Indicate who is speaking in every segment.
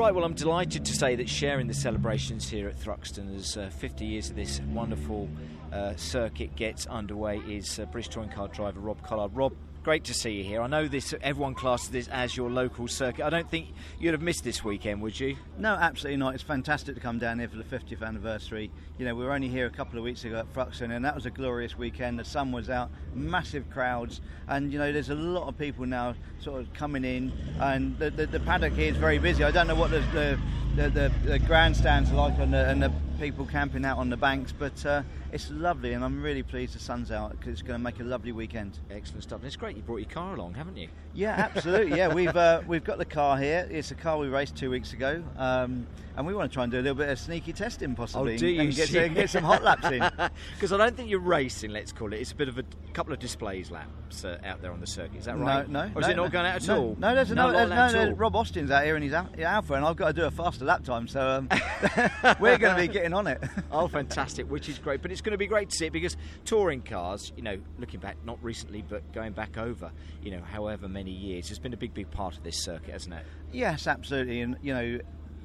Speaker 1: Right, well, I'm delighted to say that sharing the celebrations here at Thruxton as uh, 50 years of this wonderful uh, circuit gets underway is uh, British touring car driver Rob Collard. Rob, great to see you here. I know this everyone classes this as your local circuit. I don't think you'd have missed this weekend, would you?
Speaker 2: No, absolutely not. It's fantastic to come down here for the 50th anniversary. You know, we were only here a couple of weeks ago at Thruxton, and that was a glorious weekend. The sun was out, massive crowds, and you know, there's a lot of people now sort of coming in, and the, the, the paddock here is very busy. I don't know what the the, the, the, the grandstands are like and the, and the people camping out on the banks, but uh, it's lovely, and I'm really pleased the sun's out because it's going to make a lovely weekend.
Speaker 1: Excellent stuff. And it's great you brought your car along, haven't you?
Speaker 2: Yeah, absolutely. yeah, we've uh, we've got the car here. It's a car we raced two weeks ago, um, and we want to try and do a little bit of sneaky testing, possibly,
Speaker 1: oh, do you
Speaker 2: and get, to, get some hot laps in.
Speaker 1: Because I don't think you're racing. Let's call it. It's a bit of a couple of displays laps uh, out there on the circuit. Is that right?
Speaker 2: No, no.
Speaker 1: Or is
Speaker 2: no,
Speaker 1: it not
Speaker 2: no,
Speaker 1: going out at
Speaker 2: no,
Speaker 1: all?
Speaker 2: No, there's no,
Speaker 1: no,
Speaker 2: there's no, Rob Austin's out here and he's out, Alpha, and I've got to do a faster lap time, so um, we're going to be getting on it.
Speaker 1: oh, fantastic! Which is great, but it's going to be great to see it because touring cars, you know, looking back, not recently, but going back over, you know, however many years, has been a big, big part of this circuit, hasn't it?
Speaker 2: Yes, absolutely, and you know.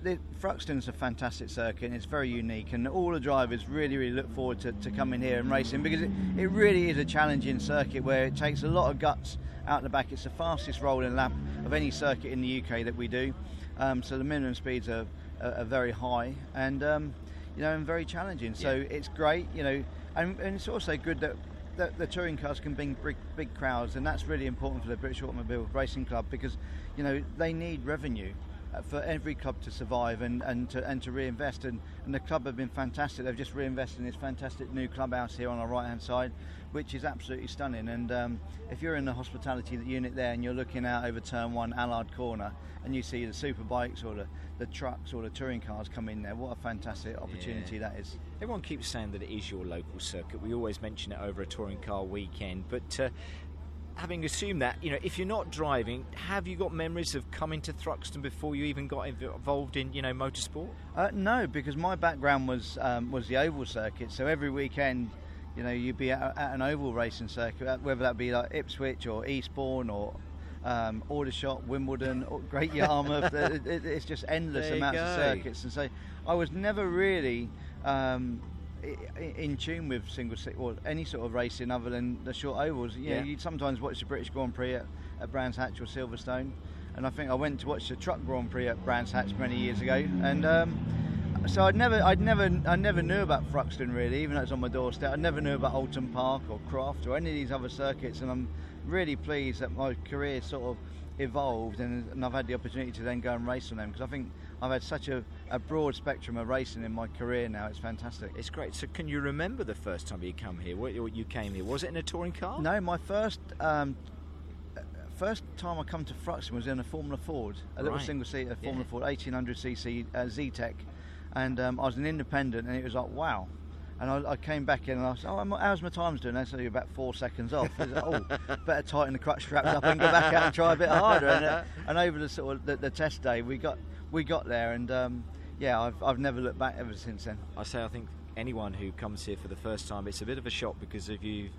Speaker 2: The, Thruxton's a fantastic circuit and it's very unique and all the drivers really really look forward to, to coming here and racing because it, it really is a challenging circuit where it takes a lot of guts out the back. It's the fastest rolling lap of any circuit in the UK that we do. Um, so the minimum speeds are, are, are very high and um, you know and very challenging. So
Speaker 1: Yeah.
Speaker 2: it's great, you know, and, and it's also good that. that the touring cars can bring big, big crowds, and that's really important for the British Automobile Racing Club because, you know, they need revenue for every club to survive and, and to and to reinvest. And, and the club have been fantastic. They've just reinvested in this fantastic new clubhouse here on our right hand side, which is absolutely stunning. And um, if you're in the hospitality unit there and you're looking out over turn one, Allard Corner, and you see the super bikes or the, the trucks or the touring cars come in there, what a fantastic opportunity
Speaker 1: Yeah.
Speaker 2: that is.
Speaker 1: Everyone keeps saying that it is your local circuit. We always mention it over a touring car weekend, but. Uh, Having assumed that, you know, if you're not driving, have you got memories of coming to Thruxton before you even got involved in, you know, motorsport?
Speaker 2: Uh, no, because my background was um, was the oval circuit. So every weekend, you know, you'd be at, at an oval racing circuit, whether that be like Ipswich or Eastbourne or um, Aldershot, Wimbledon, or Great Yarmouth. it, it, it's just endless
Speaker 1: There
Speaker 2: amounts of circuits, and so I was never really. Um, in tune with single seat or any sort of racing other than the short ovals. You
Speaker 1: Yeah.
Speaker 2: you'd sometimes watch the British Grand Prix at, at Brands Hatch or Silverstone, and I think I went to watch the Truck Grand Prix at Brands Hatch many years ago, and um, so I'd never, I'd never, I never knew about Thruxton really, even though it's on my doorstep. I never knew about Oulton Park or Croft or any of these other circuits, and I'm really pleased that my career sort of evolved and, and I've had the opportunity to then go and race on them because I think I've had such a, a broad spectrum of racing in my career now. It's fantastic.
Speaker 1: It's great. So, can you remember the first time you come here? What you came here? Was it in a touring car?
Speaker 2: No, my first um, first time I come to Thruxton was in a Formula Ford, a little
Speaker 1: Right.
Speaker 2: single seater Formula
Speaker 1: Yeah.
Speaker 2: Ford, 1800cc uh, Zetec, and um, I was an independent, and it was like wow. And I, I came back in and I said, "Oh, how's my times doing?" They said, "You're about four seconds off." I said, "Oh, better tighten the crutch straps up and go back out and try a bit harder." And, uh, and over the sort of the, the test day, we got we got there, and um, yeah, I've, I've never looked back ever since then.
Speaker 1: I say I think anyone who comes here for the first time, it's a bit of a shock because if you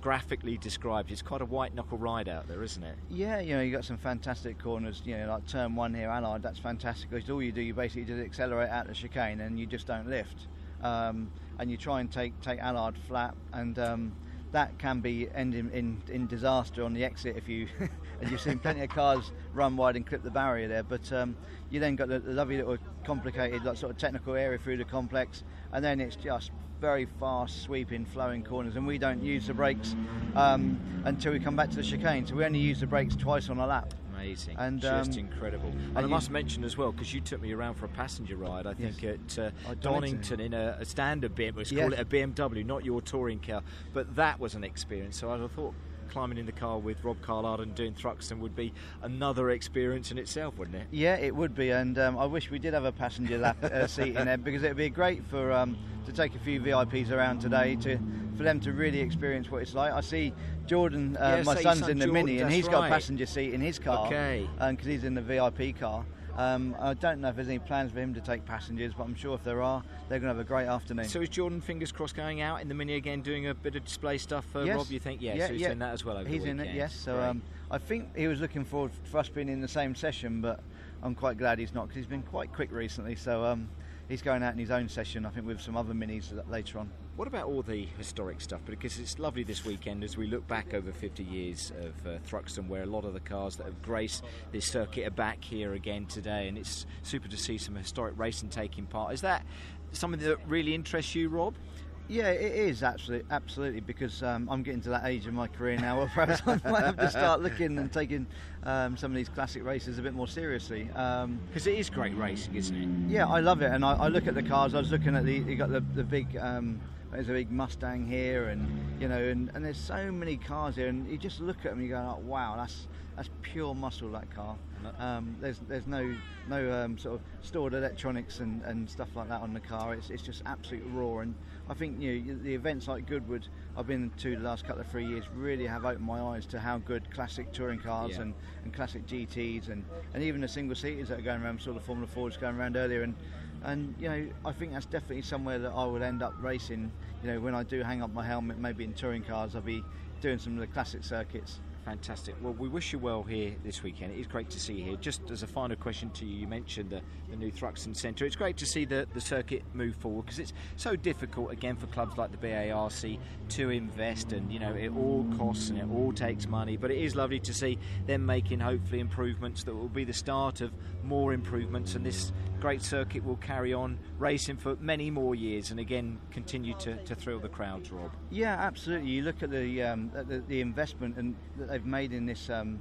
Speaker 1: graphically described, it's quite a white knuckle ride out there, isn't it?
Speaker 2: Yeah, you know, you got some fantastic corners. You know, like turn one here, Allard. That's fantastic because all you do, you basically just accelerate out the chicane and you just don't lift. Um, and you try and take take Allard flat, and um, that can be ending in, in disaster on the exit if you. and you've seen plenty of cars run wide and clip the barrier there. But um, you then got the, the lovely little complicated, like sort of technical area through the complex, and then it's just very fast, sweeping, flowing corners, and we don't use the brakes um, until we come back to the chicane. So we only use the brakes twice on a lap.
Speaker 1: Amazing,
Speaker 2: And,
Speaker 1: just
Speaker 2: um,
Speaker 1: incredible. And,
Speaker 2: and
Speaker 1: I must mention as well because you took me around for a passenger ride. I think at uh,
Speaker 2: Oh, Donington.
Speaker 1: Donington in a, a standard BMW. Let's
Speaker 2: Yes.
Speaker 1: call it a BMW, not your touring car. But that was an experience. So I thought climbing in the car with Rob Collard and doing Thruxton would be another experience in itself, wouldn't it?
Speaker 2: Yeah, it would be, and um, I wish we did have a passenger lap uh, seat in there because it would be great for um, to take a few VIPs around today to for them to really experience what it's like. I see Jordan, uh,
Speaker 1: Yeah,
Speaker 2: my son's
Speaker 1: son
Speaker 2: in the
Speaker 1: Jordan,
Speaker 2: Mini, and he's got a passenger seat in his car.
Speaker 1: Okay.
Speaker 2: because he's in the VIP car. Um, I don't know if there's any plans for him to take passengers, but I'm sure if there are, they're going to have a great afternoon.
Speaker 1: So is Jordan, fingers crossed, going out in the Mini again, doing a bit of display stuff for
Speaker 2: Yes.
Speaker 1: Rob? You think? Yeah,
Speaker 2: Yeah,
Speaker 1: so he's
Speaker 2: yeah.
Speaker 1: doing that as well over
Speaker 2: He's in it, yes. So um, I think he was looking forward for us being in the same session, but I'm quite glad he's not because he's been quite quick recently. So um, he's going out in his own session, I think, with some other minis later on.
Speaker 1: What about all the historic stuff? Because it's lovely this weekend as we look back over 50 years of uh, Thruxton, where a lot of the cars that have graced this circuit are back here again today, and it's super to see some historic racing taking part. Is that something that really interests you, Rob?
Speaker 2: Yeah, it is absolutely, absolutely, because um, I'm getting to that age of my career now where perhaps I might have to start looking and taking um, some of these classic races a bit more seriously.
Speaker 1: Because um, it is great racing, isn't it?
Speaker 2: Yeah, I love it, and I, I, look at the cars. I was looking at the, you got the, the big. There's a big Mustang here, and you know, and, and there's so many cars here, and you just look at them, and you go, oh, "Wow, that's that's pure muscle that car." Um, there's there's no no um, sort of stored electronics and, and stuff like that on the car. It's, it's just absolute raw, and I think you know, the events like Goodwood I've been to the last couple of three years really have opened my eyes to how good classic touring cars yeah. and, and classic GTs and, and even the single seaters that are going around, sort of Formula Fords going around earlier, and and you know I think that's definitely somewhere that I will end up racing. You know when I do hang up my helmet, maybe in touring cars, I'll be doing some of the classic circuits.
Speaker 1: Fantastic. Well, we wish you well here this weekend. It is great to see you here. Just as a final question to you, you mentioned the, the new Thruxton Centre. It's great to see the, the circuit move forward because it's so difficult, again, for clubs like the BARC to invest and, you know, it all costs and it all takes money. But it is lovely to see them making, hopefully, improvements that will be the start of more improvements and this great circuit will carry on racing for many more years and again continue to, to thrill the crowds, Rob.
Speaker 2: Yeah, absolutely. You look at the um, the, the, investment and that they've made in this um,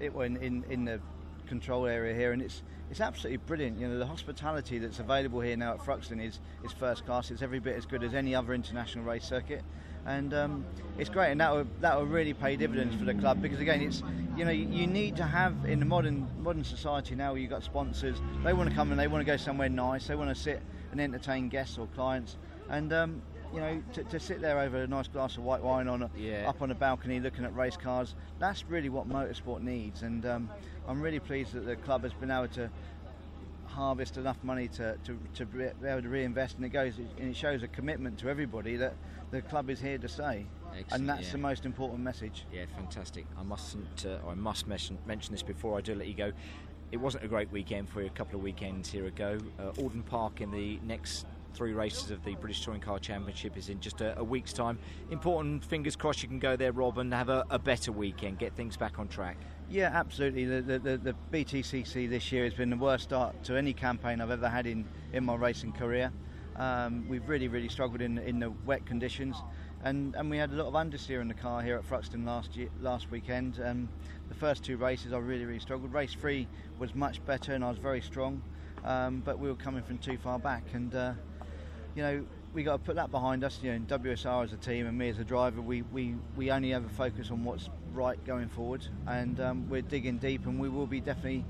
Speaker 2: in, in, in the control area here, and it's it's absolutely brilliant. You know, the hospitality that's available here now at Thruxton is is first class. It's every bit as good as any other international race circuit and um, it's great, and that will that will really pay dividends for the club because again, it's you know you need to have in the modern modern society now where you've got sponsors, they want to come and they want to go somewhere nice, they want to sit and entertain guests or clients, and um, you know to, to, sit there over a nice glass of white wine on a, yeah. up on a balcony looking at race cars, that's really what motorsport needs, and um, I'm really pleased that the club has been able to harvest enough money to, to, to be able to reinvest and it goes and it shows a commitment to everybody that the club is here to stay Excellent, and that's yeah. the most important message
Speaker 1: yeah fantastic I mustn't uh, I must mention, mention this before I do let you go it wasn't a great weekend for you a couple of weekends here ago uh, Oulton Park in the next three races of the British Touring Car Championship is in just a, a, week's time. Important, fingers crossed you can go there, Rob, and have a, a better weekend, get things back on track.
Speaker 2: Yeah, absolutely. The, the, the, BTCC this year has been the worst start to any campaign I've ever had in, in my racing career. Um, we've really, really struggled in, in the wet conditions. And, and we had a lot of understeer in the car here at Thruxton last year, last weekend. Um, the first two races I really, really struggled. Race three was much better and I was very strong, um, but we were coming from too far back. And uh, you know, we got to put that behind us. You know, WSR as a team and me as a driver, we, we, we only ever focus on what's right going forward, and um, we're digging deep, and we will be definitely.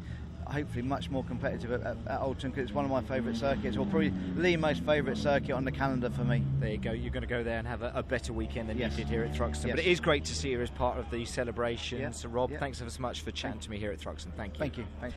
Speaker 2: Hopefully, much more competitive at, at, at Oulton because it's one of my favourite circuits, or probably the most favourite circuit on the calendar for me.
Speaker 1: There you go. You're going to go there and have a, a better weekend than yes. you did here at Thruxton. Yes. But it is great to see you as part of the celebrations. Yeah. So, Rob, yeah. thanks ever so much for chatting Thank to me here at Thruxton. Thank you.
Speaker 2: Thank you. Thanks.